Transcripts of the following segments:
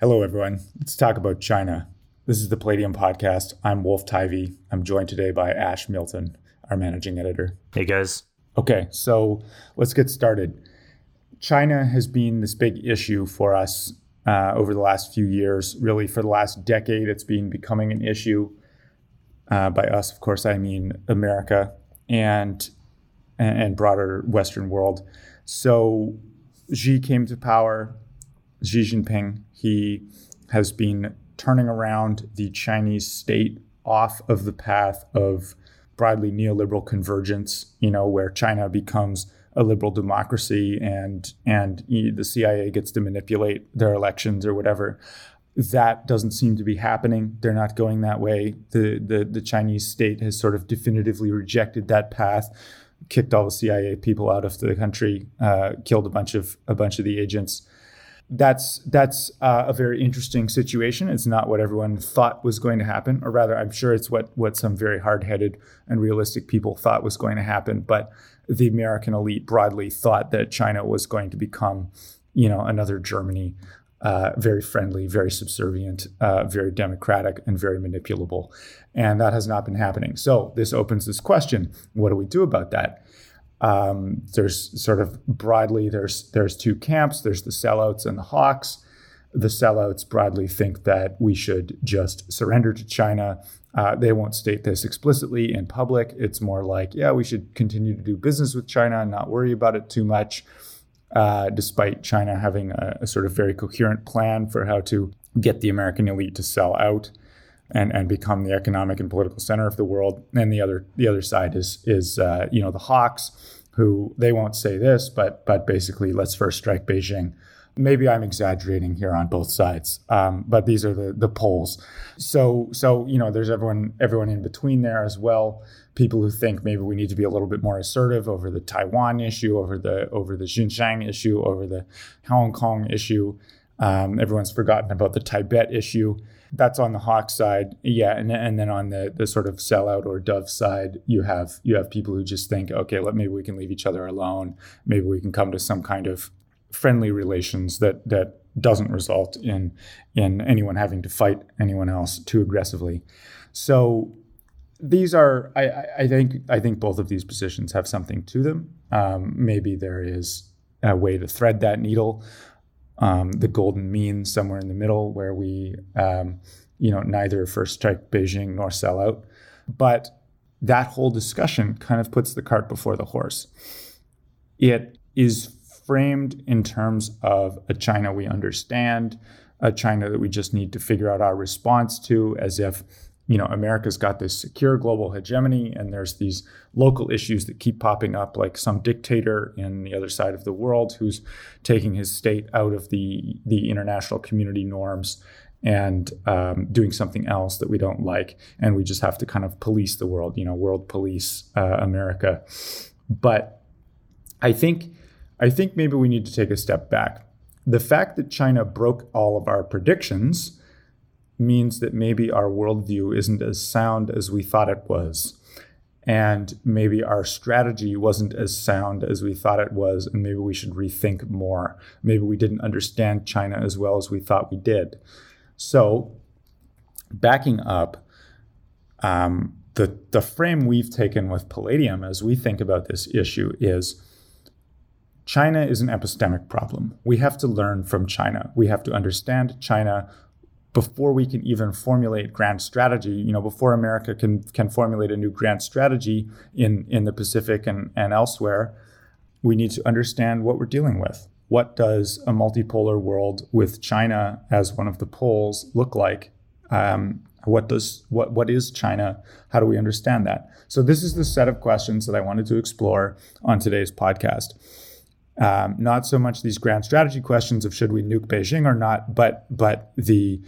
Hello, everyone. Let's talk about China. This is the Palladium Podcast. I'm Wolf Tivy. I'm joined today by Ash Milton, our managing editor. Hey, guys. Okay, so let's get started. China has been this big issue for us uh, over the last few years. Really, for the last decade, it's been becoming an issue. Uh, by us, of course, I mean America and and broader Western world. So Xi came to power. Xi Jinping. He has been turning around the Chinese state off of the path of broadly neoliberal convergence. You know, where China becomes a liberal democracy and and the CIA gets to manipulate their elections or whatever. That doesn't seem to be happening. They're not going that way. The the the Chinese state has sort of definitively rejected that path, kicked all the CIA people out of the country, uh, killed a bunch of a bunch of the agents that's that's uh, a very interesting situation. It's not what everyone thought was going to happen, or rather, I'm sure it's what what some very hard-headed and realistic people thought was going to happen. But the American elite broadly thought that China was going to become, you know, another Germany, uh, very friendly, very subservient, uh, very democratic, and very manipulable. And that has not been happening. So this opens this question: What do we do about that? Um, there's sort of broadly there's there's two camps. There's the sellouts and the hawks. The sellouts broadly think that we should just surrender to China uh, they won't state this explicitly in public. It's more like, yeah, we should continue to do business with China and not worry about it too much, uh, despite China having a, a, sort of very coherent plan for how to get the American elite to sell out and, and become the economic and political center of the world. And the other the other side is is uh, you know the hawks, who they won't say this, but but basically let's first strike Beijing maybe I'm exaggerating here on both sides, um, but these are the the poles. So so you know, there's everyone everyone in between there as well. People who think maybe we need to be a little bit more assertive over the Taiwan issue, over the over the Xinjiang issue, over the Hong Kong issue. Um, everyone's forgotten about the Tibet issue. That's on the Hawk side, yeah, and and then on the the sort of sellout or dove side, you have you have people who just think, okay, let maybe we can leave each other alone. Maybe we can come to some kind of friendly relations that that doesn't result in in anyone having to fight anyone else too aggressively. So these are I, I think I think both of these positions have something to them. Um, maybe there is a way to thread that needle, um, the golden mean somewhere in the middle where we um, you know neither first strike Beijing nor sell out. But that whole discussion kind of puts the cart before the horse. It is framed in terms of a China we understand, a China that we just need to figure out our response to, as if you know America's got this secure global hegemony, and there's these local issues that keep popping up, like some dictator in the other side of the world who's taking his state out of the the international community norms and um, doing something else that we don't like, and we just have to kind of police the world, you know, world police uh, America. But I think I think maybe we need to take a step back. The fact that China broke all of our predictions means that maybe our worldview isn't as sound as we thought it was. And maybe our strategy wasn't as sound as we thought it was, and maybe we should rethink more. Maybe we didn't understand China as well as we thought we did. So, backing up, um, the, the frame we've taken with Palladium as we think about this issue is China is an epistemic problem. We have to learn from China. We have to understand China before we can even formulate grand strategy. You know, before America can can formulate a new grand strategy in in the Pacific and, and elsewhere, we need to understand what we're dealing with. What does a multipolar world with China as one of the poles look like? Um, what does what what is China? How do we understand that? So this is the set of questions that I wanted to explore on today's podcast. Um, not so much these grand strategy questions of should we nuke Beijing or not, but but the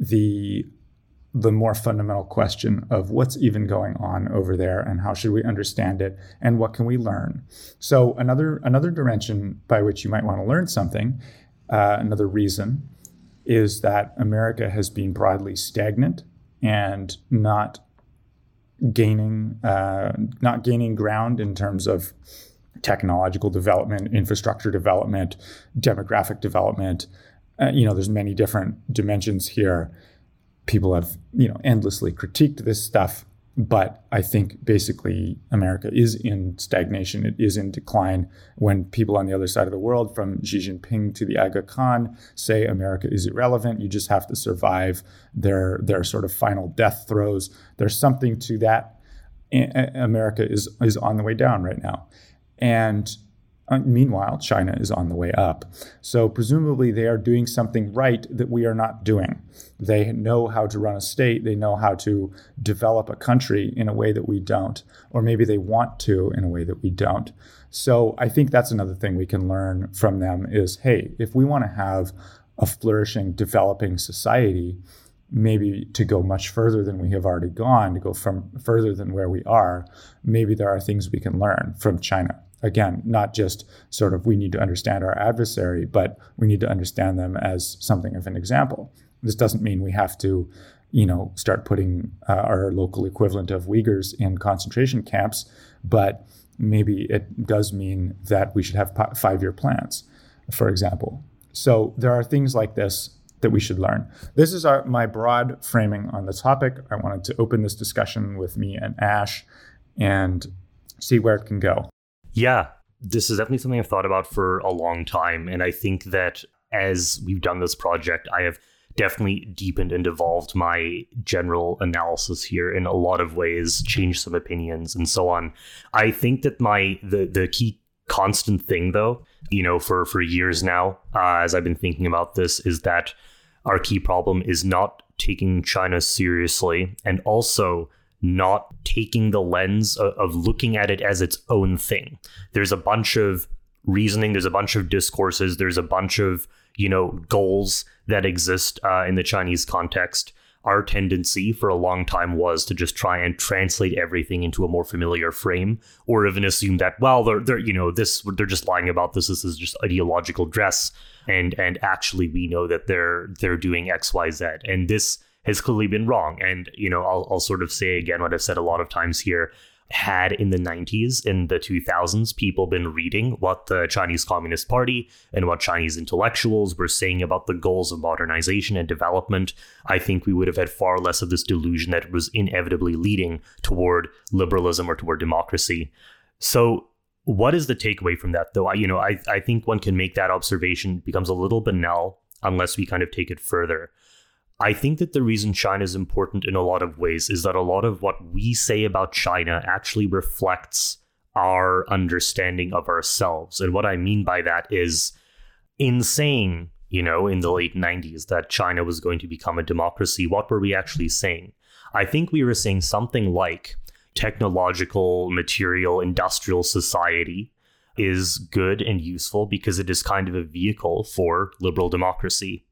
the the more fundamental question of what's even going on over there and how should we understand it and what can we learn. So another another dimension by which you might want to learn something, uh, another reason, is that America has been broadly stagnant and not gaining uh, not gaining ground in terms of technological development, infrastructure development, demographic development, uh, you know, there's many different dimensions here. People have, you know, endlessly critiqued this stuff, but I think basically America is in stagnation. It is in decline. When people on the other side of the world, from Xi Jinping to the Aga Khan, say America is irrelevant, you just have to survive their their sort of final death throes. There's something to that. America is is on the way down right now, and uh, meanwhile, China is on the way up. So, presumably, they are doing something right that we are not doing. They know how to run a state, they know how to develop a country in a way that we don't, or maybe they want to in a way that we don't. So, I think that's another thing we can learn from them is hey, if we want to have a flourishing, developing society, maybe to go much further than we have already gone, to go from further than where we are, maybe there are things we can learn from China again, not just sort of we need to understand our adversary, but we need to understand them as something of an example. This doesn't mean we have to, you know, start putting uh, our local equivalent of Uyghurs in concentration camps, but maybe it does mean that we should have five year plans, for example. So there are things like this that we should learn. This is our, my broad framing on the topic. I wanted to open this discussion with me and Ash and see where it can go. Yeah, this is definitely something I've thought about for a long time. And I think that as we've done this project, I have definitely deepened and evolved my general analysis here in a lot of ways, changed some opinions and so on. I think that my the the key constant thing though, you know, for for years now, uh, as I've been thinking about this, is that our key problem is not taking China seriously and also not taking the lens of, of looking at it as its own thing. There's a bunch of reasoning, there's a bunch of discourses, there's a bunch of you know goals that exist uh, in the Chinese context. Our tendency for a long time was to just try and translate everything into a more familiar frame, or even assume that well, they're they're you know this they're just lying about this. This is just ideological dress, and and actually we know that they're they're doing X Y Z, and this has clearly been wrong. And, you know, I'll, I'll sort of say again what I've said a lot of times here. Had in the 90s, in the 2000s, people been reading what the Chinese Communist Party and what Chinese intellectuals were saying about the goals of modernization and development, I think we would have had far less of this delusion that it was inevitably leading toward liberalism or toward democracy. So, what is the takeaway from that, though? I, you know, I, I think one can make that observation becomes a little banal unless we kind of take it further. I think that the reason China is important in a lot of ways is that a lot of what we say about China actually reflects our understanding of ourselves. And what I mean by that is in saying, you know, in the late 90s that China was going to become a democracy, what were we actually saying? I think we were saying something like technological, material, industrial society is good and useful because it is kind of a vehicle for liberal democracy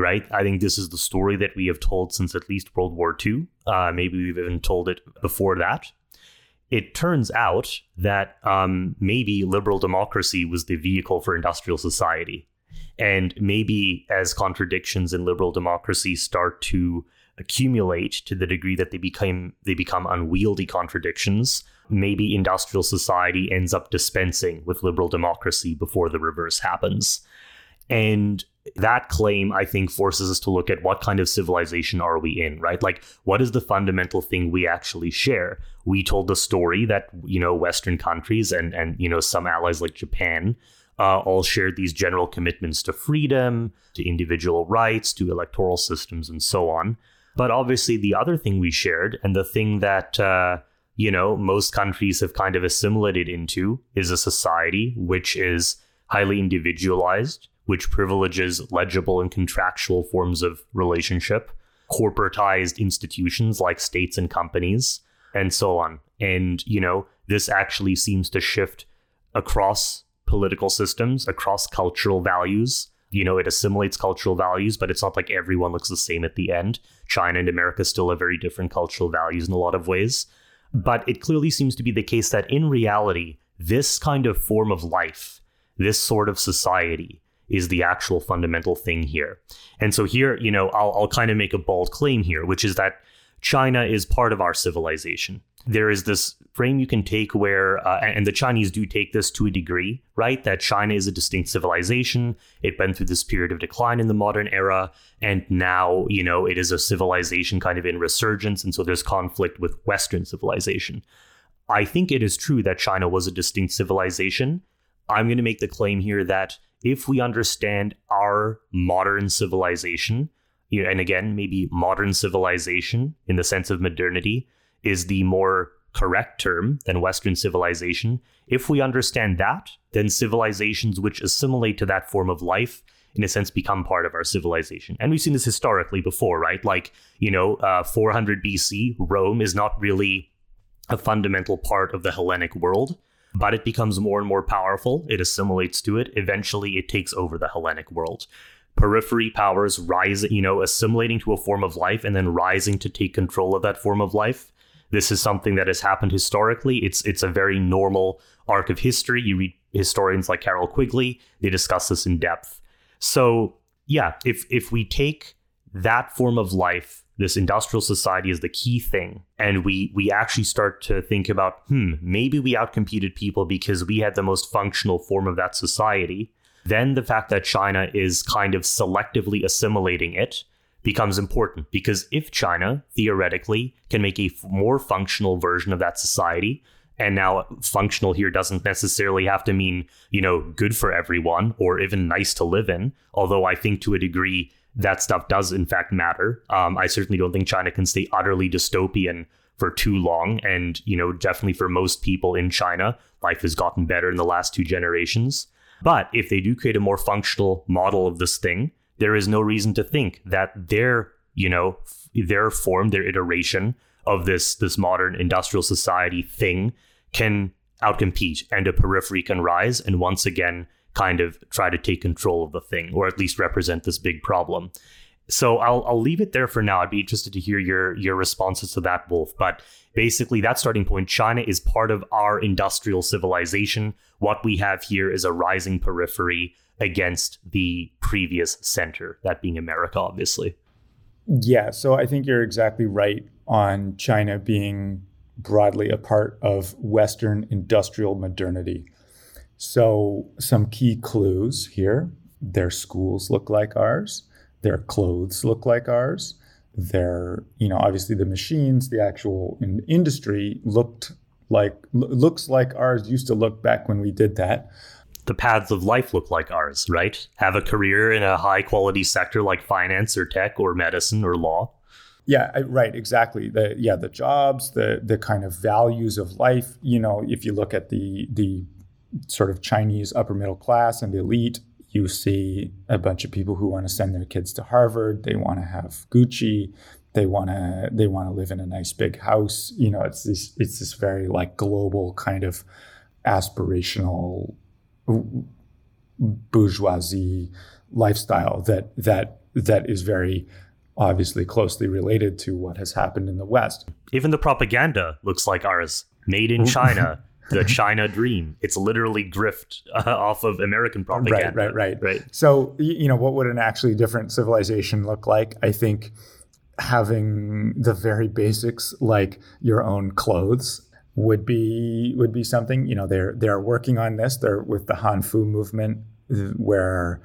right? I think this is the story that we have told since at least World War II. Uh, maybe we've even told it before that. It turns out that um, maybe liberal democracy was the vehicle for industrial society. And maybe as contradictions in liberal democracy start to accumulate to the degree that they become they become unwieldy contradictions, maybe industrial society ends up dispensing with liberal democracy before the reverse happens. And that claim i think forces us to look at what kind of civilization are we in right? Like what is the fundamental thing we actually share? We told the story that you know western countries and and you know some allies like japan uh, all shared these general commitments to freedom to individual rights to electoral systems and so on. But obviously the other thing we shared and the thing that uh, you know most countries have kind of assimilated into is a society which is highly individualized which privileges legible and contractual forms of relationship, corporatized institutions like states and companies, and so on. And, you know, this actually seems to shift across political systems, across cultural values. You know, it assimilates cultural values, but it's not like everyone looks the same at the end. China and America still have very different cultural values in a lot of ways. But it clearly seems to be the case that in reality, this kind of form of life, this sort of society, is the actual fundamental thing here. And so here, you know, I'll, I'll kind of make a bold claim here, which is that China is part of our civilization. there is this frame you can take where, uh, and the Chinese do take this to a degree, right? That China is a distinct civilization. It went through this period of decline in the modern era, and now, you know, it is a civilization kind of in resurgence, and so there's conflict with Western civilization. I think it is true that China was a distinct civilization. I'm going to make the claim here that if we understand our modern civilization, and again, maybe modern civilization in the sense of modernity, is the more correct term than Western civilization. If we understand that, then civilizations which assimilate to that form of life, in a sense, become part of our civilization. And we've seen this historically before, right? Like, you know, uh, 400 BC, Rome is not really a fundamental part of the Hellenic world, but it becomes more and more powerful. It assimilates to it. Eventually, it takes over the Hellenic world periphery powers rise, you know, assimilating to a form of life and then rising to take control of that form of life. This is something that has happened historically. It's it's a very normal arc of history. You read historians like Carroll Quigley, they discuss this in depth. So, yeah, if if we take that form of life, this industrial society is the key thing, and we we actually start to think about, hmm, maybe we outcompeted people because we had the most functional form of that society. Then the fact that China is kind of selectively assimilating it becomes important because if China theoretically can make a more functional version of that society, and now functional here doesn't necessarily have to mean, you know, good for everyone or even nice to live in, although I think to a degree that stuff does in fact matter. Um, I certainly don't think China can stay utterly dystopian for too long. And, you know, definitely for most people in China, life has gotten better in the last two generations. But if they do create a more functional model of this thing, there is no reason to think that their, you know, their form, their iteration of this this modern industrial society thing can outcompete and a periphery can rise and once again kind of try to take control of the thing or at least represent this big problem. So I'll I'll leave it there for now. I'd be interested to hear your your responses to that, Wolf. But basically, that starting point, China is part of our industrial civilization. What we have here is a rising periphery against the previous center, that being America, obviously. Yeah, so I think you're exactly right on China being broadly a part of Western industrial modernity. So, some key clues here their schools look like ours, their clothes look like ours, their, you know, obviously the machines, the actual in industry looked like, looks like ours used to look back when we did that the paths of life look like ours, right? Have a career in a high quality sector like finance or tech or medicine or law. Yeah, right, exactly. The yeah, the jobs, the the kind of values of life, you know, if you look at the the sort of Chinese upper middle class and the elite, you see a bunch of people who want to send their kids to Harvard, they want to have Gucci, they want to they want to live in a nice big house, you know, it's this it's this very like global kind of aspirational bourgeoisie lifestyle that that that is very obviously closely related to what has happened in the West. Even the propaganda looks like ours, made in China. The China dream. It's literally grift uh, off of American propaganda. Right, right, right, right. So, you know, what would an actually different civilization look like? I think having the very basics like your own clothes would be would be something. You know, they're they're working on this. They're with the Hanfu movement, where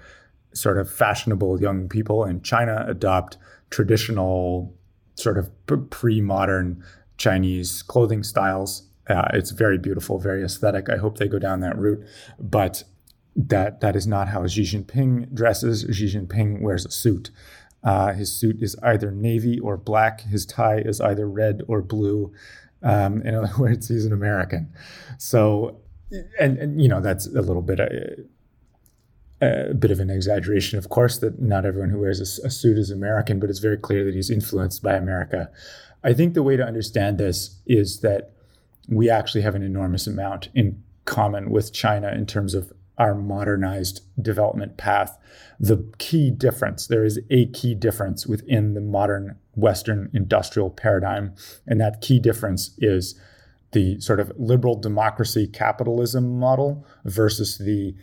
sort of fashionable young people in China adopt traditional, sort of pre-modern Chinese clothing styles. Uh, it's very beautiful, very aesthetic. I hope they go down that route, but that that is not how Xi Jinping dresses. Xi Jinping wears a suit. Uh, his suit is either navy or black. His tie is either red or blue. Um, in other words, he's an American. So, and, and you know, that's a little bit. Uh, a bit of an exaggeration, of course, that not everyone who wears a, a, suit is American, but it's very clear that he's influenced by America. I think the way to understand this is that we actually have an enormous amount in common with China in terms of our modernized development path. The key difference, there is a key difference within the modern Western industrial paradigm. And that key difference is the sort of liberal democracy capitalism model versus the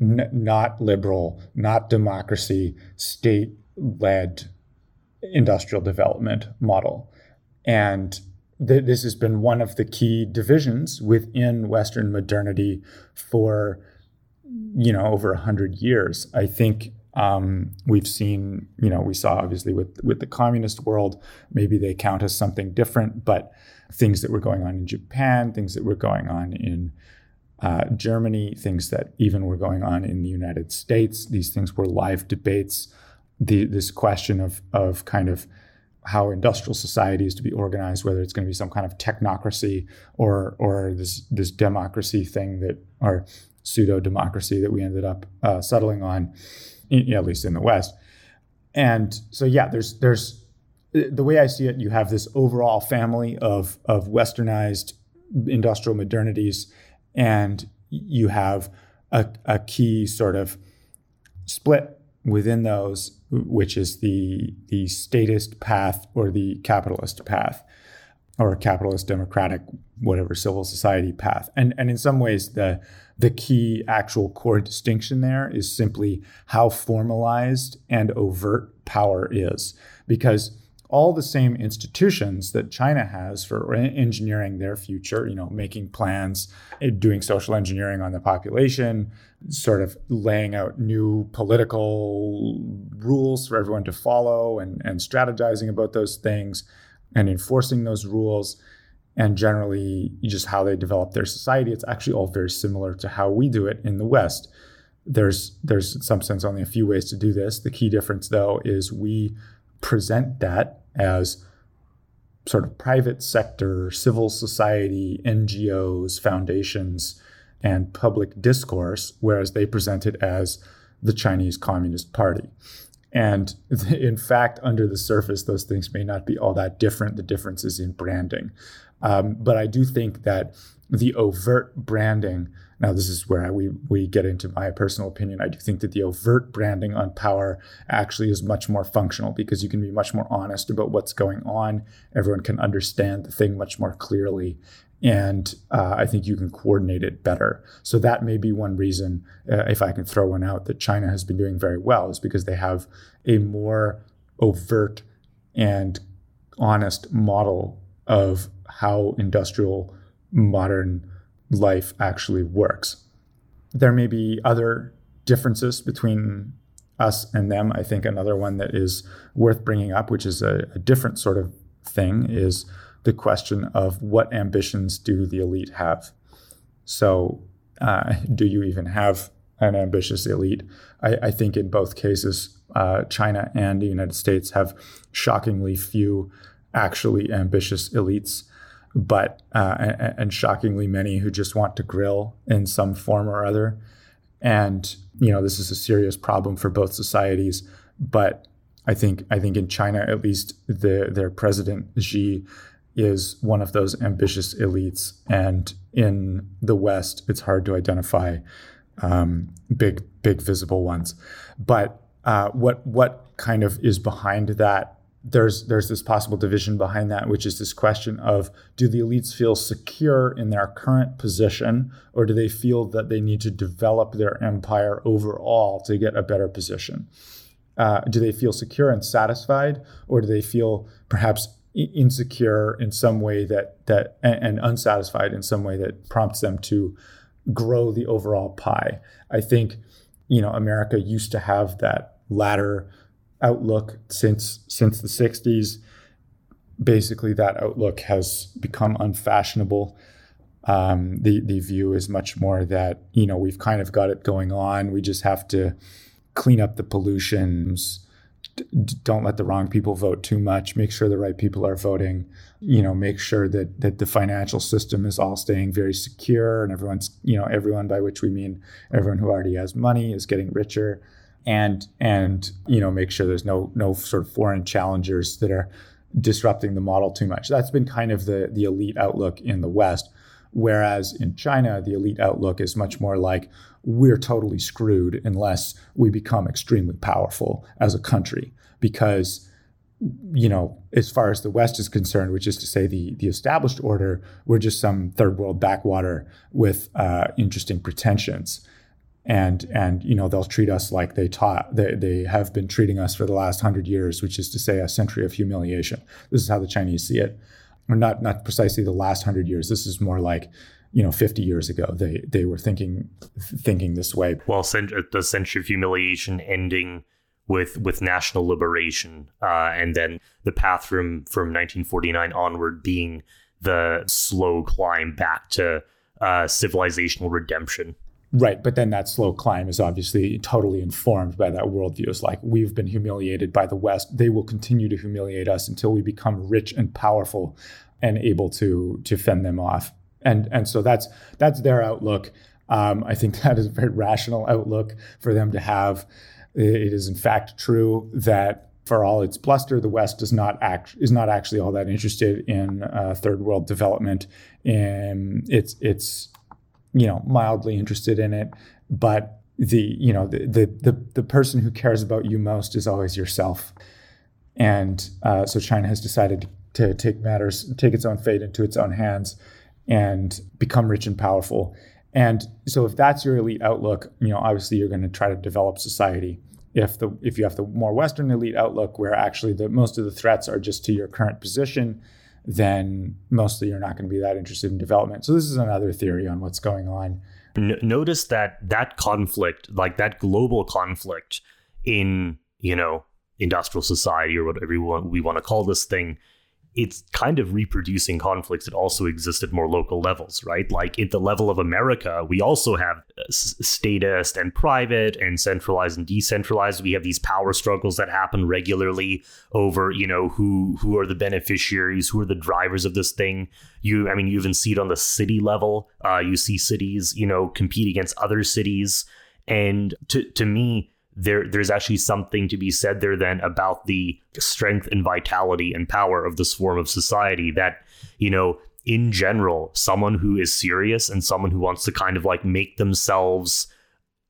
n- not liberal, not democracy, state led industrial development model. And th- this has been one of the key divisions within Western modernity for you know over a hundred years. I think um, we've seen, you know, we saw obviously with with the communist world, maybe they count as something different, but things that were going on in Japan, things that were going on in uh, Germany, things that even were going on in the United States. These things were live debates. The, this question of of kind of how industrial society is to be organized, whether it's going to be some kind of technocracy or or this this democracy thing that or pseudo democracy that we ended up uh, settling on, at least in the West. And so yeah, there's there's the way I see it, you have this overall family of of westernized industrial modernities, and you have a, a key sort of split within those, which is the the statist path or the capitalist path, or capitalist democratic whatever civil society path. And and in some ways the the key actual core distinction there is simply how formalized and overt power is because all the same institutions that China has for engineering their future, you know, making plans, eh, doing social engineering on the population, sort of laying out new political rules for everyone to follow and, and strategizing about those things and enforcing those rules and generally just how they develop their society. It's actually all very similar to how we do it in the West. There's there's in some sense only a few ways to do this. The key difference though is we present that as sort of private sector, civil society, NGOs, foundations, and public discourse, whereas they present it as the Chinese Communist Party. And in fact, under the surface, those things may not be all that different. The difference is in branding. Um, but I do think that the overt branding now, this is where I, we we get into my personal opinion. I do think that the overt branding on power actually is much more functional because you can be much more honest about what's going on. Everyone can understand the thing much more clearly, and uh, I think you can coordinate it better. So that may be one reason, uh, if I can throw one out, that China has been doing very well is because they have a more overt and honest model of how industrial modern life actually works. There may be other differences between us and them. I think another one that is worth bringing up, which is a, a different sort of thing, is the question of what ambitions do the elite have? So, uh, do you even have an ambitious elite? I, I think in both cases, uh, China and the United States have shockingly few actually ambitious elites but uh, and, and, shockingly many who just want to grill in some form or other. And you know, this is a serious problem for both societies. But I think I think in China, at least, the, their president Xi is one of those ambitious elites, and in the West, it's hard to identify um, big big visible ones. But uh, what what kind of is behind that there's there's this possible division behind that, which is this question of do the elites feel secure in their current position, or do they feel that they need to develop their empire overall to get a better position? Uh, do they feel secure and satisfied, or do they feel perhaps insecure in some way that that and, and unsatisfied in some way that prompts them to grow the overall pie? I think you know America used to have that latter outlook since since the 60s. Basically, that outlook has become unfashionable. Um, the the view is much more that you know we've kind of got it going on. We just have to clean up the pollutions. D- don't let the wrong people vote too much. Make sure the right people are voting. You know, make sure that that the financial system is all staying very secure, and everyone's you know everyone by which we mean everyone who already has money is getting richer and and you know make sure there's no no sort of foreign challengers that are disrupting the model too much. That's been kind of the the elite outlook in the West. Whereas in China, the elite outlook is much more like we're totally screwed unless we become extremely powerful as a country. Because, you know, as far as the West is concerned, which is to say the, the established order, we're just some third world backwater with uh, interesting pretensions and and you know they'll treat us like they taught they, they have been treating us for the last hundred years which is to say a century of humiliation. This is how the chinese see it. Or not not precisely the last hundred years. This is more like you know 50 years ago. They they were thinking thinking this way. Well the century of humiliation ending with with national liberation uh, and then the path from from 1949 onward being the slow climb back to uh, civilizational redemption Right, but then that slow climb is obviously totally informed by that worldview. It's like we've been humiliated by the West; they will continue to humiliate us until we become rich and powerful, and able to to fend them off. And and so that's that's their outlook. Um, I think that is a very rational outlook for them to have. It is in fact true that for all its bluster, the West does not act is not actually all that interested in uh, third world development. And it's it's you know mildly interested in it but the you know the the the, the person who cares about you most is always yourself. And uh, so china has decided to take matters take its own fate into its own hands and become rich and powerful. And so if that's your elite outlook you know obviously you're going to try to develop society. If the if you have the more western elite outlook where actually the most of the threats are just to your current position then mostly you're not going to be that interested in development. So this is another theory on what's going on. Notice that that conflict, like that global conflict in, you know, industrial society or whatever we want, we want to call this thing, it's kind of reproducing conflicts that also exist at more local levels, right? Like at the level of America, we also have uh, statist and private and centralized and decentralized. We have these power struggles that happen regularly over, you know, who who are the beneficiaries, who are the drivers of this thing. You, I mean, you even see it on the city level. Uh, you see cities, you know, compete against other cities, and to to me, there there's actually something to be said there then about the strength and vitality and power of this form of society that you know in general someone who is serious and someone who wants to kind of like make themselves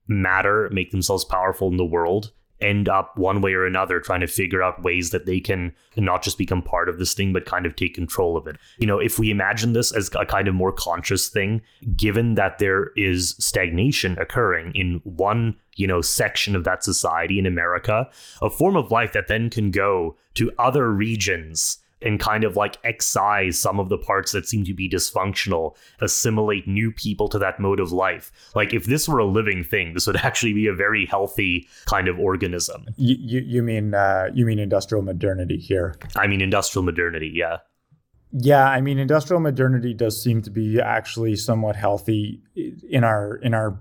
matter make themselves powerful in the world end up one way or another trying to figure out ways that they can not just become part of this thing but kind of take control of it. You know if we imagine this as a kind of more conscious thing given that there is stagnation occurring in one you know section of that society in america a form of life that then can go to other regions and kind of like excise some of the parts that seem to be dysfunctional, assimilate new people to that mode of life. Like if this were a living thing, this would actually be a very healthy kind of organism. You you, you mean uh, you mean industrial modernity here? I mean industrial modernity, yeah. Yeah, I mean industrial modernity does seem to be actually somewhat healthy in our in our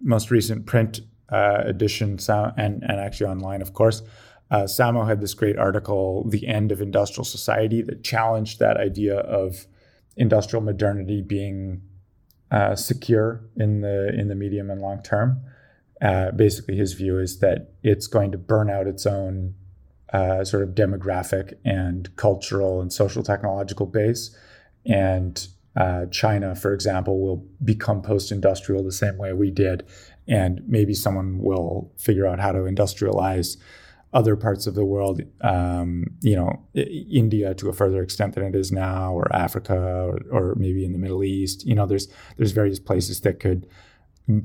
most recent print uh, edition sound and and actually online, of course. Uh, Samo had this great article, The End of Industrial Society, that challenged that idea of industrial modernity being uh, secure in the in the medium and long term. Uh, basically, his view is that it's going to burn out its own uh, sort of demographic and cultural and social technological base, and uh, China, for example, will become post-industrial the same way we did, and maybe someone will figure out how to industrialize other parts of the world, um, you know, India to a further extent than it is now, or Africa, or, or, maybe in the Middle East. You know, there's there's various places that could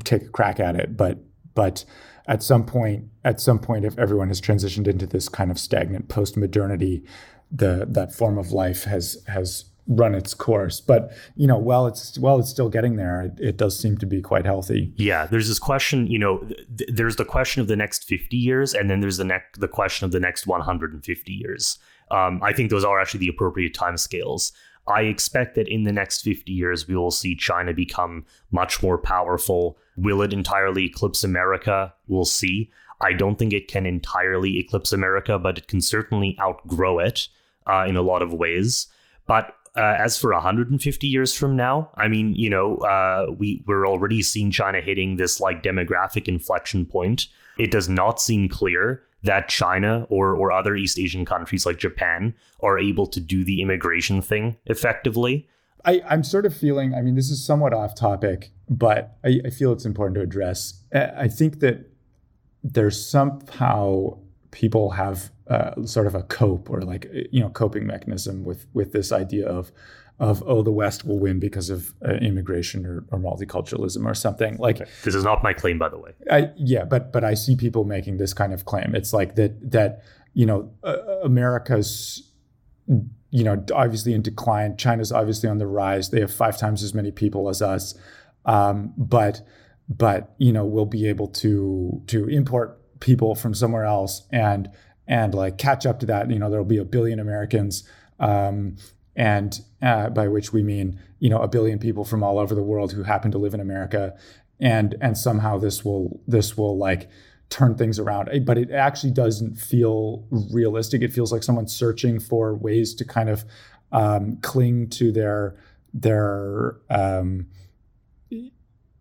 take a crack at it, but but at some point, at some point, if everyone has transitioned into this kind of stagnant post modernity, the that form of life has has run its course. But you know, while it's while it's still getting there, it, it does seem to be quite healthy. Yeah, there's this question. You know, th- there's the question of the next 50 years, and then there's the next the question of the next 150 years. Um, I think those are actually the appropriate time scales. I expect that in the next 50 years, we will see China become much more powerful. Will it entirely eclipse America? We'll see. I don't think it can entirely eclipse America, but it can certainly outgrow it uh, in a lot of ways. But uh, as for 150 years from now, I mean, you know, uh, we we're already seeing China hitting this like demographic inflection point. It does not seem clear that China or or other East Asian countries like Japan are able to do the immigration thing effectively. I, I'm sort of feeling. I mean, this is somewhat off topic, but I, I feel it's important to address. I think that there's somehow people have uh, sort of a cope or like you know coping mechanism with with this idea of of oh the West will win because of uh, immigration or, or, multiculturalism or something like okay. this is not my claim by the way. I, yeah, but but I see people making this kind of claim. It's like that that you know uh, America's you know, obviously in decline. China's obviously on the rise. They have five times as many people as us, um, but but you know we'll be able to to import people from somewhere else and and like catch up to that. You know, there'll be a billion Americans, um, and uh, by which we mean you know a billion people from all over the world who happen to live in America, and and somehow this will this will like turn things around. But it actually doesn't feel realistic. It feels like someone's searching for ways to kind of um, cling to their their um,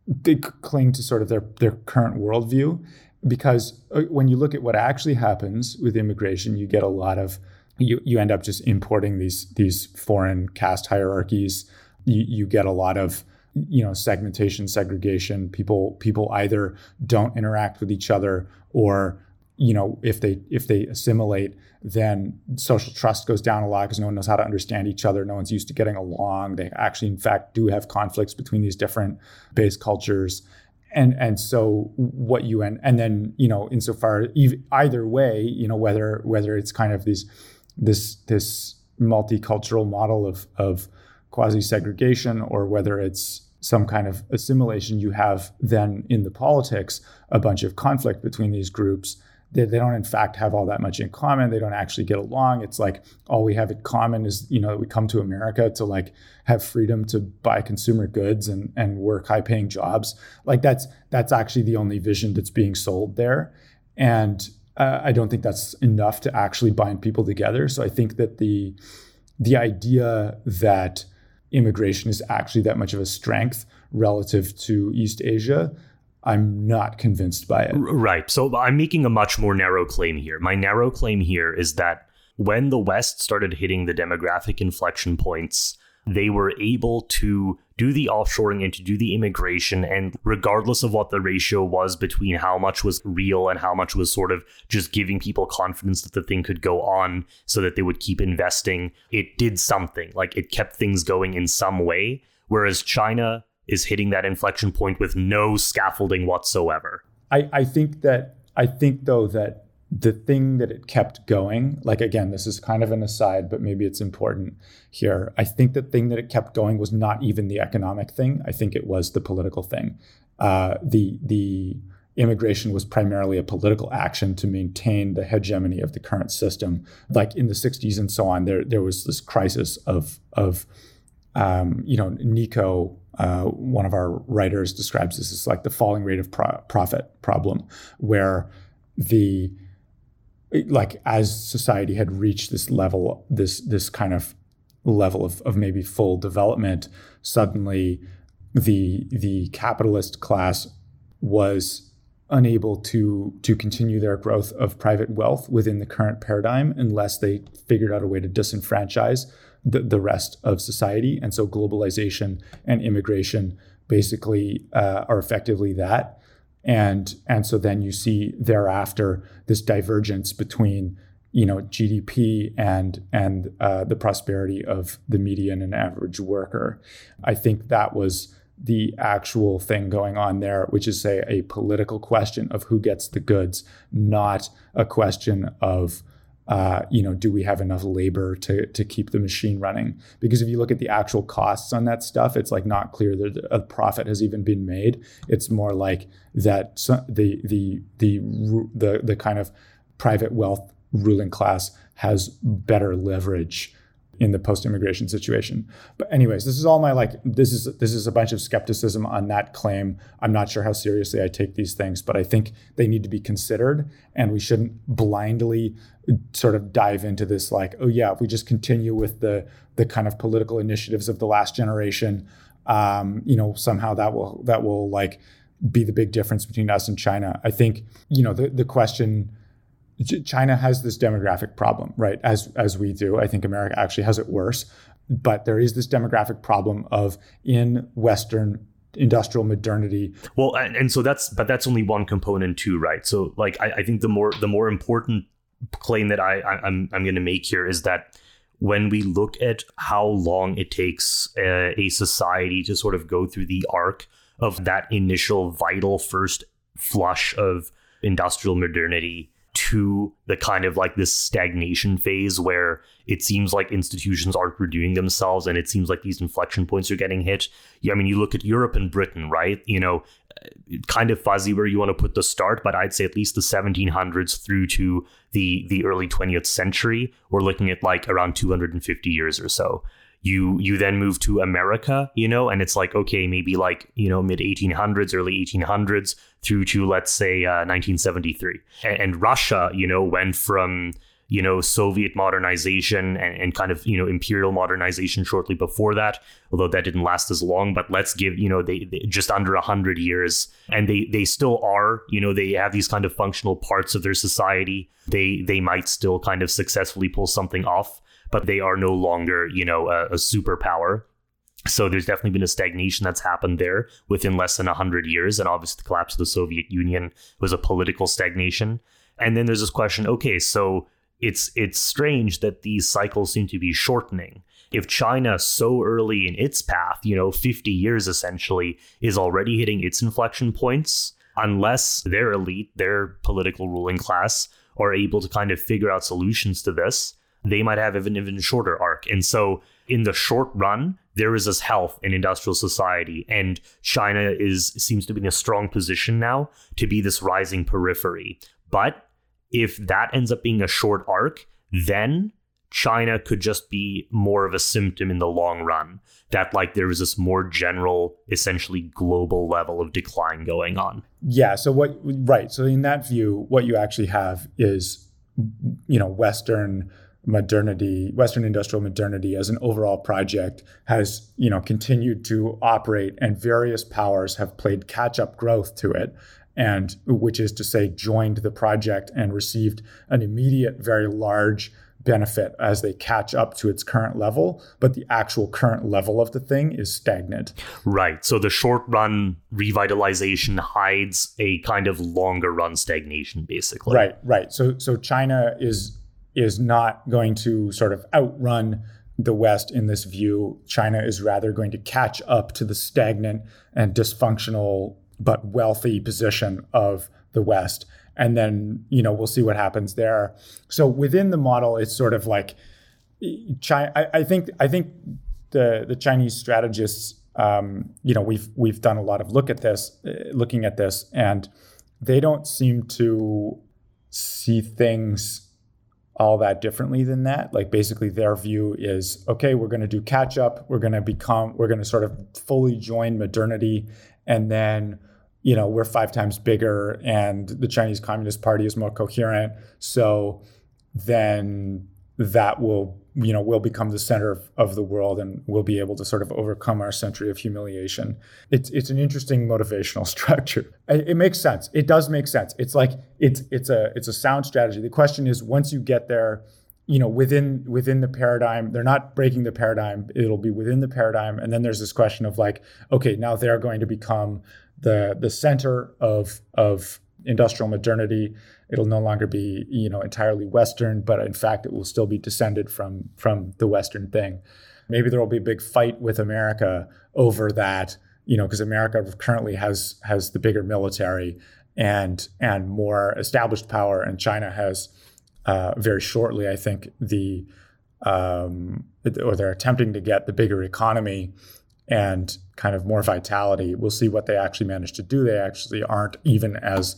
they cling to sort of their their current worldview because uh, when you look at what actually happens with immigration, you get a lot of you you end up just importing these these foreign caste hierarchies. You, you get a lot of you know segmentation segregation. People people either don't interact with each other or you know if they if they assimilate then social trust goes down a lot because no one knows how to understand each other. No one's used to getting along. They actually in fact do have conflicts between these different base cultures and and so what you and and then you know insofar either way you know whether whether it's kind of this this this multicultural model of of quasi segregation or whether it's some kind of assimilation, you have then in the politics a bunch of conflict between these groups. They, they don't in fact have all that much in common. They don't actually get along. It's like all we have in common is you know that we come to America to like have freedom to buy consumer goods and and work high paying jobs. Like that's that's actually the only vision that's being sold there, and uh, I don't think that's enough to actually bind people together. So I think that the the idea that immigration is actually that much of a strength relative to East Asia, I'm not convinced by it. Right. So I'm making a much more narrow claim here. My narrow claim here is that when the West started hitting the demographic inflection points, they were able to do the offshoring and to do the immigration. And regardless of what the ratio was between how much was real and how much was sort of just giving people confidence that the thing could go on so that they would keep investing, it did something. Like it kept things going in some way. Whereas China is hitting that inflection point with no scaffolding whatsoever. I, I think that I think though that the thing that it kept going, like again, this is kind of an aside, but maybe it's important here. I think the thing that it kept going was not even the economic thing. I think it was the political thing. Uh, the the immigration was primarily a political action to maintain the hegemony of the current system. Like in the 60s and so on, there there was this crisis of of um, you know, Nico, uh, one of our writers, describes this as like the falling rate of pro- profit problem, where the like as society had reached this level, this this kind of level of, of maybe full development, suddenly the the capitalist class was unable to to continue their growth of private wealth within the current paradigm unless they figured out a way to disenfranchise the, the rest of society. And so globalization and immigration basically uh, are effectively that and and so then you see thereafter this divergence between you know GDP and and uh, the prosperity of the median and average worker. I think that was the actual thing going on there, which is say a political question of who gets the goods, not a question of uh, you know, do we have enough labor to to keep the machine running? Because if you look at the actual costs on that stuff, it's like not clear that a profit has even been made. It's more like that the the the the the kind of private wealth ruling class has better leverage in the post-immigration situation. But anyways, this is all my like this is this is a bunch of skepticism on that claim. I'm not sure how seriously I take these things, but I think they need to be considered and we shouldn't blindly sort of dive into this like, oh yeah, if we just continue with the the kind of political initiatives of the last generation, um, you know, somehow that will that will like be the big difference between us and China. I think, you know, the the question China has this demographic problem, right? As as we do. I think America actually has it worse. But there is this demographic problem of in Western industrial modernity. Well, and, and so that's but that's only one component too, right? So like I, I think the more the more important claim that I, I I'm I'm going to make here is that when we look at how long it takes a, a society to sort of go through the arc of that initial vital first flush of industrial modernity to the kind of like this stagnation phase where it seems like institutions aren't renewing themselves and it seems like these inflection points are getting hit. Yeah, I mean, you look at Europe and Britain, right? You know, uh, kind of fuzzy where you want to put the start, but I'd say at least the 1700s through to the the early 20th century, we're looking at like around 250 years or so you you then move to America, you know, and it's like okay, maybe like you know mid 1800s, early 1800s through to let's say uh, 1973, and, and, Russia, you know, went from you know Soviet modernization and, and kind of you know imperial modernization shortly before that, although that didn't last as long. But let's give you know they, they just under hundred years, and they they still are you know they have these kind of functional parts of their society. They they might still kind of successfully pull something off but they are no longer, you know, a, a superpower. So there's definitely been a stagnation that's happened there within less than 100 years. And obviously, the collapse of the Soviet Union was a political stagnation. And then there's this question okay, so it's it's strange that these cycles seem to be shortening. If China so early in its path, you know, 50 years essentially, is already hitting its inflection points, unless their elite, their political ruling class, are able to kind of figure out solutions to this, they might have an even shorter arc. And so in the short run, there is this health in industrial society, and China is seems to be in a strong position now to be this rising periphery. But if that ends up being a short arc, then China could just be more of a symptom in the long run. That like there is this more general, essentially global level of decline going on. Yeah. So what right. So in that view, what you actually have is you know, Western modernity, Western industrial modernity as an overall project has, you know, continued to operate and various powers have played catch-up growth to it. And which is to say, joined the project and received an immediate, very large benefit as they catch up to its current level, but the actual current level of the thing is stagnant. Right. So the short run revitalization hides a kind of longer run stagnation, basically. Right, right. So so China is is not going to sort of outrun the West in this view. China is rather going to catch up to the stagnant and dysfunctional but wealthy position of the West. And then, you know, we'll see what happens there. So within the model, it's sort of like China. I, I think I think the the Chinese strategists, um, you know, we've we've done a lot of look at this, uh, looking at this, and they don't seem to see things all that differently than that. Like basically their view is okay, we're going to do catch up, we're going to become we're going to sort of fully join modernity and then you know, we're five times bigger and the Chinese Communist Party is more coherent. So then that will you know will become the center of, of the world and we'll be able to sort of overcome our century of humiliation. It's it's an interesting motivational structure. It, it, makes sense. It does make sense. It's like it's it's a it's a sound strategy. The question is once you get there you know within within the paradigm they're not breaking the paradigm. It'll be within the paradigm. And then there's this question of like okay now they're going to become the the center of of industrial modernity it'll no longer be you know entirely western but in fact it will still be descended from from the western thing maybe there will be a big fight with america over that you know because america currently has has the bigger military and and more established power and china has uh, very shortly i think the um, or they're attempting to get the bigger economy and kind of more vitality. We'll see what they actually manage to do. They actually aren't even as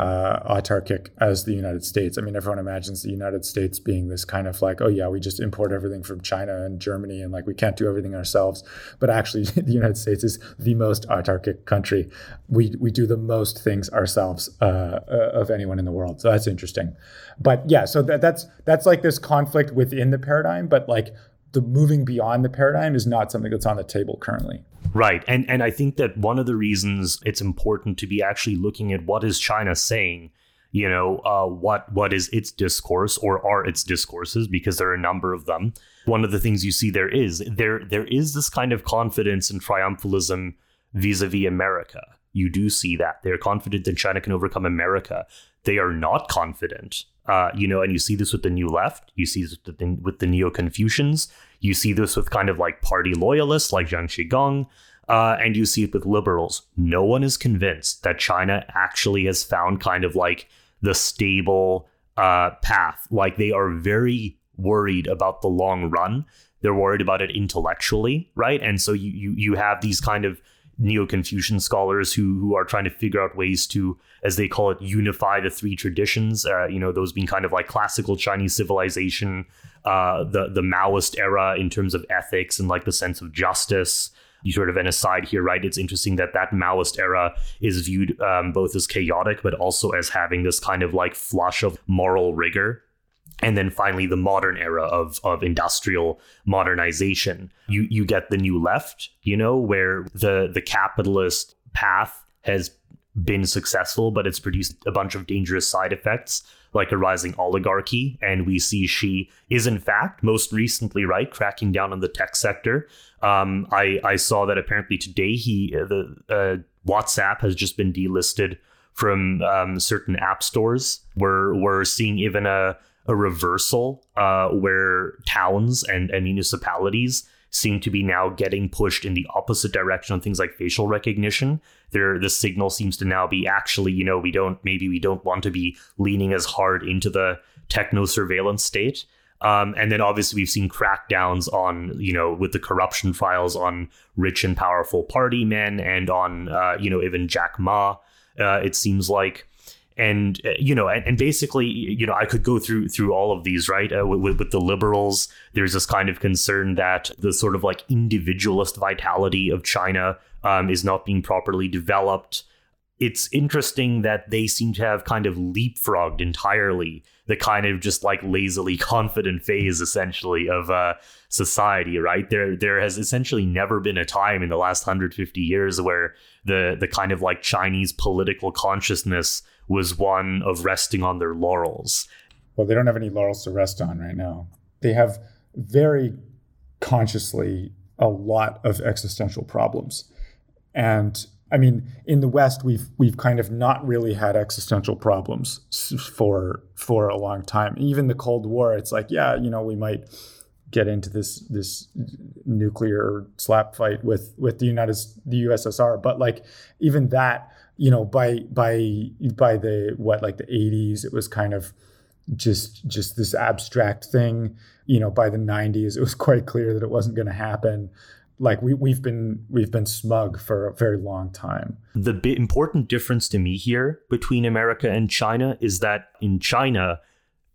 uh, autarkic as the United States. I mean, everyone imagines the United States being this kind of like, oh yeah, we just import everything from China and Germany, and like we can't do everything ourselves. But actually, the United States is the most autarkic country. We we do the most things ourselves uh, uh, of anyone in the world. So that's interesting. But yeah, so that, that's that's like this conflict within the paradigm, but like the moving beyond the paradigm is not something that's on the table currently. Right. And and I think that one of the reasons it's important to be actually looking at what is China saying, you know, uh, what what is its discourse or are its discourses because there are a number of them. One of the things you see there is there there is this kind of confidence and triumphalism vis-a-vis America. You do see that. They're confident that China can overcome America. They are not confident uh, you know, and you see this with the New Left. You see this with the, with the Neo Confucians. You see this with kind of like party loyalists like Jiang Shigong. Uh, and you see it with liberals. No one is convinced that China actually has found kind of like the stable uh, path. Like they are very worried about the long run. They're worried about it intellectually, right? And so you you you have these kind of neo-Confucian scholars who who are trying to figure out ways to, as they call it, unify the three traditions. Uh, you know, those being kind of like classical Chinese civilization, uh, the the Maoist era in terms of ethics and like the sense of justice. You sort of an aside here, right? It's interesting that that Maoist era is viewed um, both as chaotic, but also as having this kind of like flush of moral rigor and then finally the modern era of of industrial modernization. You you get the new left you know where the the capitalist path has been successful but it's produced a bunch of dangerous side effects like a rising oligarchy. And we see Xi is in fact most recently right cracking down on the tech sector. Um, I I saw that apparently today he the uh, WhatsApp has just been delisted from um, certain app stores. We're we're seeing even a a reversal uh, where towns and, and municipalities seem to be now getting pushed in the opposite direction on things like facial recognition. There, the signal seems to now be actually, you know, we don't maybe we don't want to be leaning as hard into the techno surveillance state. Um, and then obviously we've seen crackdowns on, you know, with the corruption files on rich and powerful party men and on, uh, you know, even Jack Ma. Uh, it seems like and uh, you know and, and, basically you know i could go through through all of these right? Uh, with, with, the liberals there's this kind of concern that the sort of like individualist vitality of china um, is not being properly developed. It's interesting that they seem to have kind of leapfrogged entirely the kind of just like lazily confident phase essentially of uh, society right? There there has essentially never been a time in the last 150 years where the the kind of like chinese political consciousness was one of resting on their laurels. Well, they don't have any laurels to rest on right now. They have very consciously a lot of existential problems. And I mean, in the West, we've we've kind of not really had existential problems for for a long time. Even the Cold War, it's like, yeah, you know, we might get into this this nuclear slap fight with with the United the USSR, but like even that you know by by by the what like the 80s it was kind of just just this abstract thing. You know by the 90s it was quite clear that it wasn't going to happen. Like we, we've been we've been smug for a very long time. The important difference to me here between america and china is that in china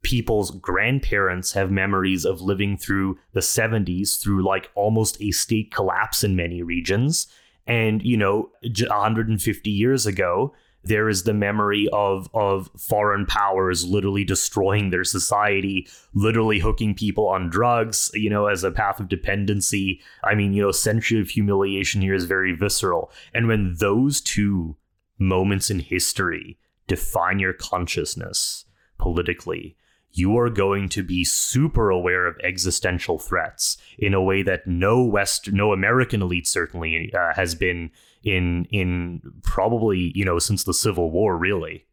people's grandparents have memories of living through the 70s through like almost a state collapse in many regions and, you know, 150 years ago, there is the memory of of foreign powers literally destroying their society, literally hooking people on drugs, you know, as a path of dependency. I mean, you know, century of humiliation here is very visceral. And when those two moments in history define your consciousness politically, you are going to be super aware of existential threats in a way that no West, no American elite certainly uh, has been in in probably you know since the Civil War. Really,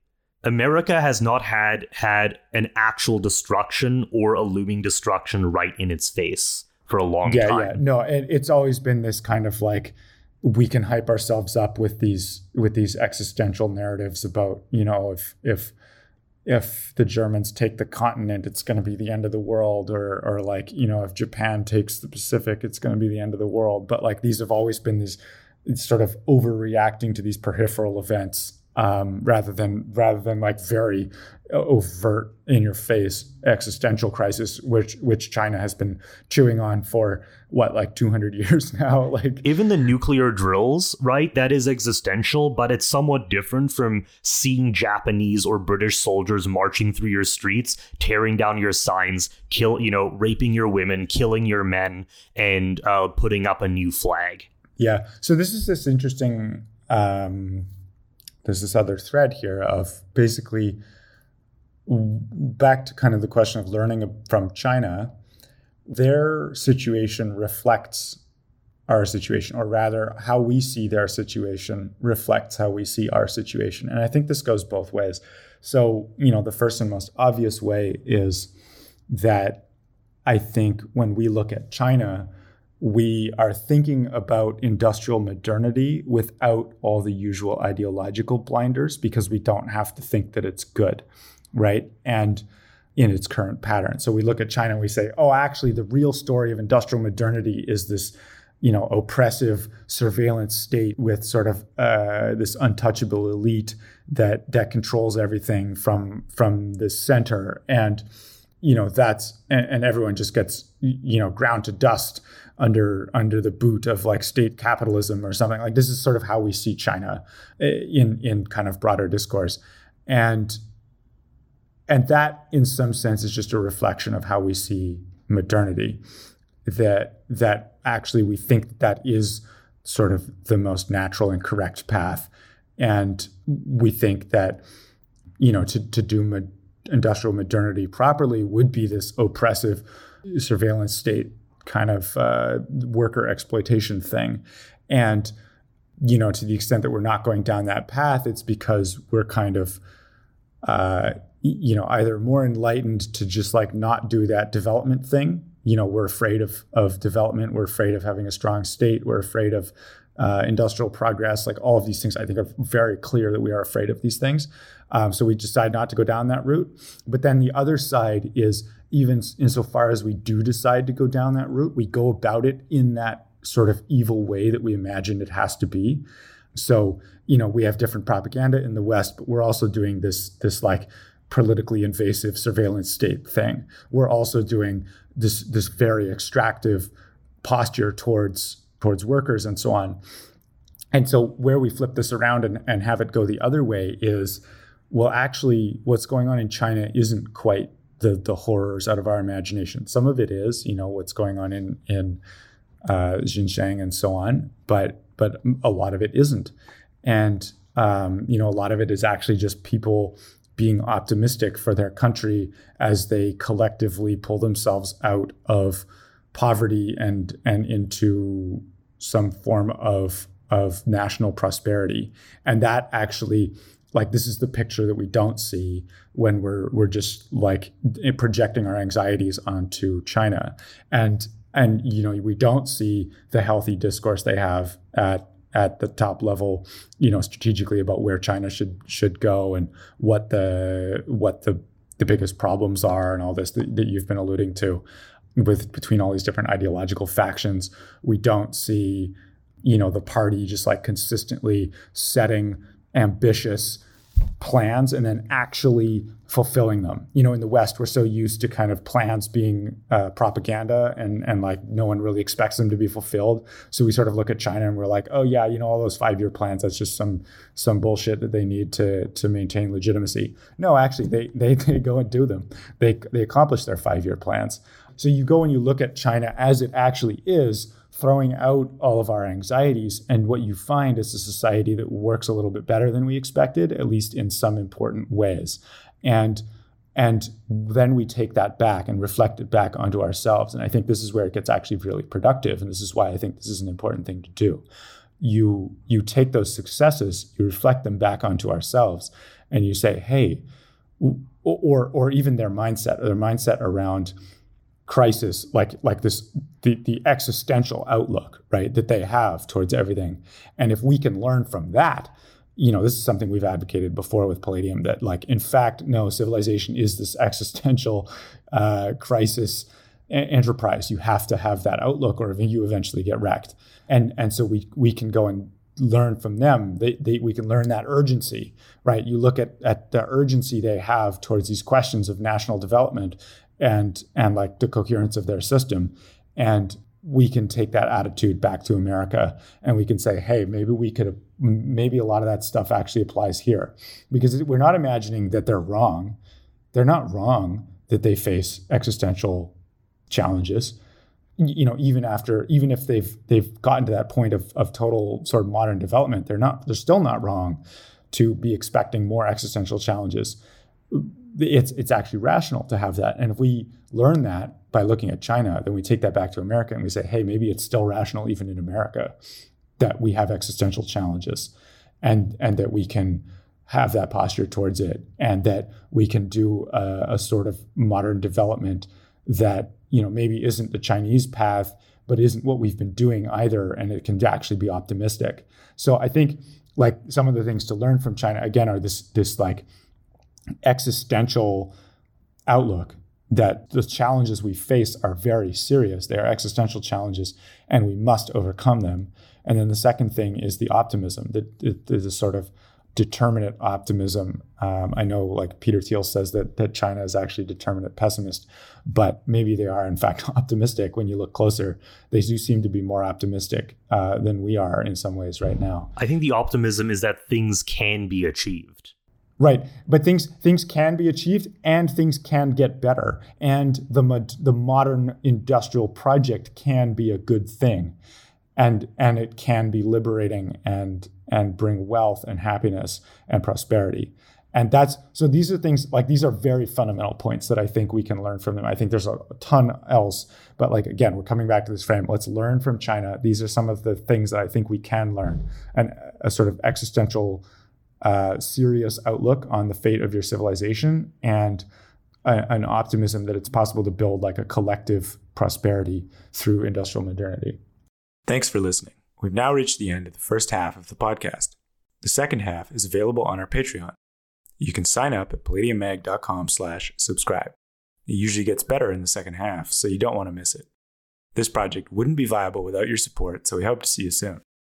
America has not had had an actual destruction or a looming destruction right in its face for a long yeah, time. Yeah, no, and it's always been this kind of like we can hype ourselves up with these with these existential narratives about you know if if if the Germans take the continent, it's going to be the end of the world, or or like you know if Japan takes the Pacific, it's going to be the end of the world. But like these have always been these sort of overreacting to these peripheral events um, rather than rather than like very overt in your face existential crisis which which China has been chewing on for what like 200 years now? Like even the nuclear drills right that is existential but it's somewhat different from seeing Japanese or British soldiers marching through your streets tearing down your signs kill you know raping your women killing your men and uh, putting up a new flag. Yeah. So this is this interesting um there's this other thread here of basically back to kind of the question of learning from China, their situation reflects our situation, or rather, how we see their situation reflects how we see our situation. And I think this goes both ways. So, you know, the first and most obvious way is that I think when we look at China, we are thinking about industrial modernity without all the usual ideological blinders because we don't have to think that it's good, right? And in its current pattern. So we look at China and we say, oh, actually, the real story of industrial modernity is this, you know, oppressive surveillance state with sort of uh, this untouchable elite that that controls everything from from the center, and you know that's and, and everyone just gets you know ground to dust under under the boot of like state capitalism or something. Like this is sort of how we see China eh, in in kind of broader discourse, and and that in some sense is just a reflection of how we see modernity that that actually we think that is sort of the most natural and correct path and we think that you know to, to do industrial modernity properly would be this oppressive surveillance state kind of uh, worker exploitation thing. And you know to the extent that we're not going down that path it's because we're kind of uh, you know either more enlightened to just like not do that development thing. You know we're afraid of of development. We're afraid of having a strong state. We're afraid of uh, industrial progress like all of these things i think are very clear that we are afraid of these things. Um, so we decide not to go down that route. But then the other side is even insofar as we do decide to go down that route we go about it in that sort of evil way that we imagine it has to be. So you know we have different propaganda in the west but we're also doing this this like politically invasive surveillance state thing. We're also doing this this very extractive posture towards towards workers and so on. And so where we flip this around and, and have it go the other way is, well, actually, what's going on in China isn't quite the the horrors out of our imagination. Some of it is, you know, what's going on in in uh, Xinjiang and so on, but but a lot of it isn't. And um, you know, a lot of it is actually just people being optimistic for their country as they collectively pull themselves out of poverty and and into some form of of national prosperity. And that actually like this is the picture that we don't see when we're we're just like projecting our anxieties onto China. And and you know we don't see the healthy discourse they have at at the top level, you know, strategically about where China should should go and what the what the the biggest problems are and all this that, that you've been alluding to with between all these different ideological factions. We don't see, you know, the party just like consistently setting ambitious plans and then actually fulfilling them. You know, in the West, we're so used to kind of plans being uh, propaganda and and like no one really expects them to be fulfilled. So we sort of look at China and we're like, oh yeah, you know, all those five year plans, that's just some some bullshit that they need to to maintain legitimacy. No, actually, they they they go and do them. They they accomplish their five year plans. So you go and you look at China as it actually is throwing out all of our anxieties. And what you find is a society that works a little bit better than we expected, at least in some important ways. And and then we take that back and reflect it back onto ourselves. And I think this is where it gets actually really productive. And this is why I think this is an important thing to do. You you take those successes, you reflect them back onto ourselves, and you say, hey, or or even their mindset, their mindset around crisis like like this the, the existential outlook right that they have towards everything. And if we can learn from that you know this is something we've advocated before with palladium that like in fact no civilization is this existential uh, crisis enterprise. You have to have that outlook or you eventually get wrecked. And and so we we can go and learn from them. They, they, we can learn that urgency right? You look at, at the urgency they have towards these questions of national development and and like the coherence of their system and we can take that attitude back to America and we can say, hey, maybe we could, maybe a lot of that stuff actually applies here. Because we're not imagining that they're wrong. They're not wrong that they face existential challenges. You know, even after, even if they've they've gotten to that point of, of total sort of modern development, they're not, they're still not wrong to be expecting more existential challenges it's it's actually rational to have that. And if we learn that by looking at China, then we take that back to America and we say, hey, maybe it's still rational even in America that we have existential challenges, and and that we can have that posture towards it, and that we can do a, a sort of modern development that you know maybe isn't the Chinese path, but isn't what we've been doing either, and it can actually be optimistic. So I think like some of the things to learn from China again are this this like existential outlook that the challenges we face are very serious. They are existential challenges, and we must overcome them. And then the second thing is the optimism, that a sort of determinate optimism. Um, I know, like Peter Thiel says that that China is actually determinate pessimist, but maybe they are in fact optimistic. When you look closer, they do seem to be more optimistic uh, than we are in some ways right now. I think the optimism is that things can be achieved. Right, but things things can be achieved, and things can get better, and the the modern industrial project can be a good thing, and and it can be liberating and and bring wealth and happiness and prosperity. And that's so these are things like these are very fundamental points that I think we can learn from them. I think there's a, a ton else, but like again, we're coming back to this frame. Let's learn from China. These are some of the things that I think we can learn, and a sort of existential, uh, serious outlook on the fate of your civilization, and a, an optimism that it's possible to build like a collective prosperity through industrial modernity. Thanks for listening. We've now reached the end of the first half of the podcast. The second half is available on our Patreon. You can sign up at palladiummag.com slash subscribe. It usually gets better in the second half, so you don't want to miss it. This project wouldn't be viable without your support, so we hope to see you soon.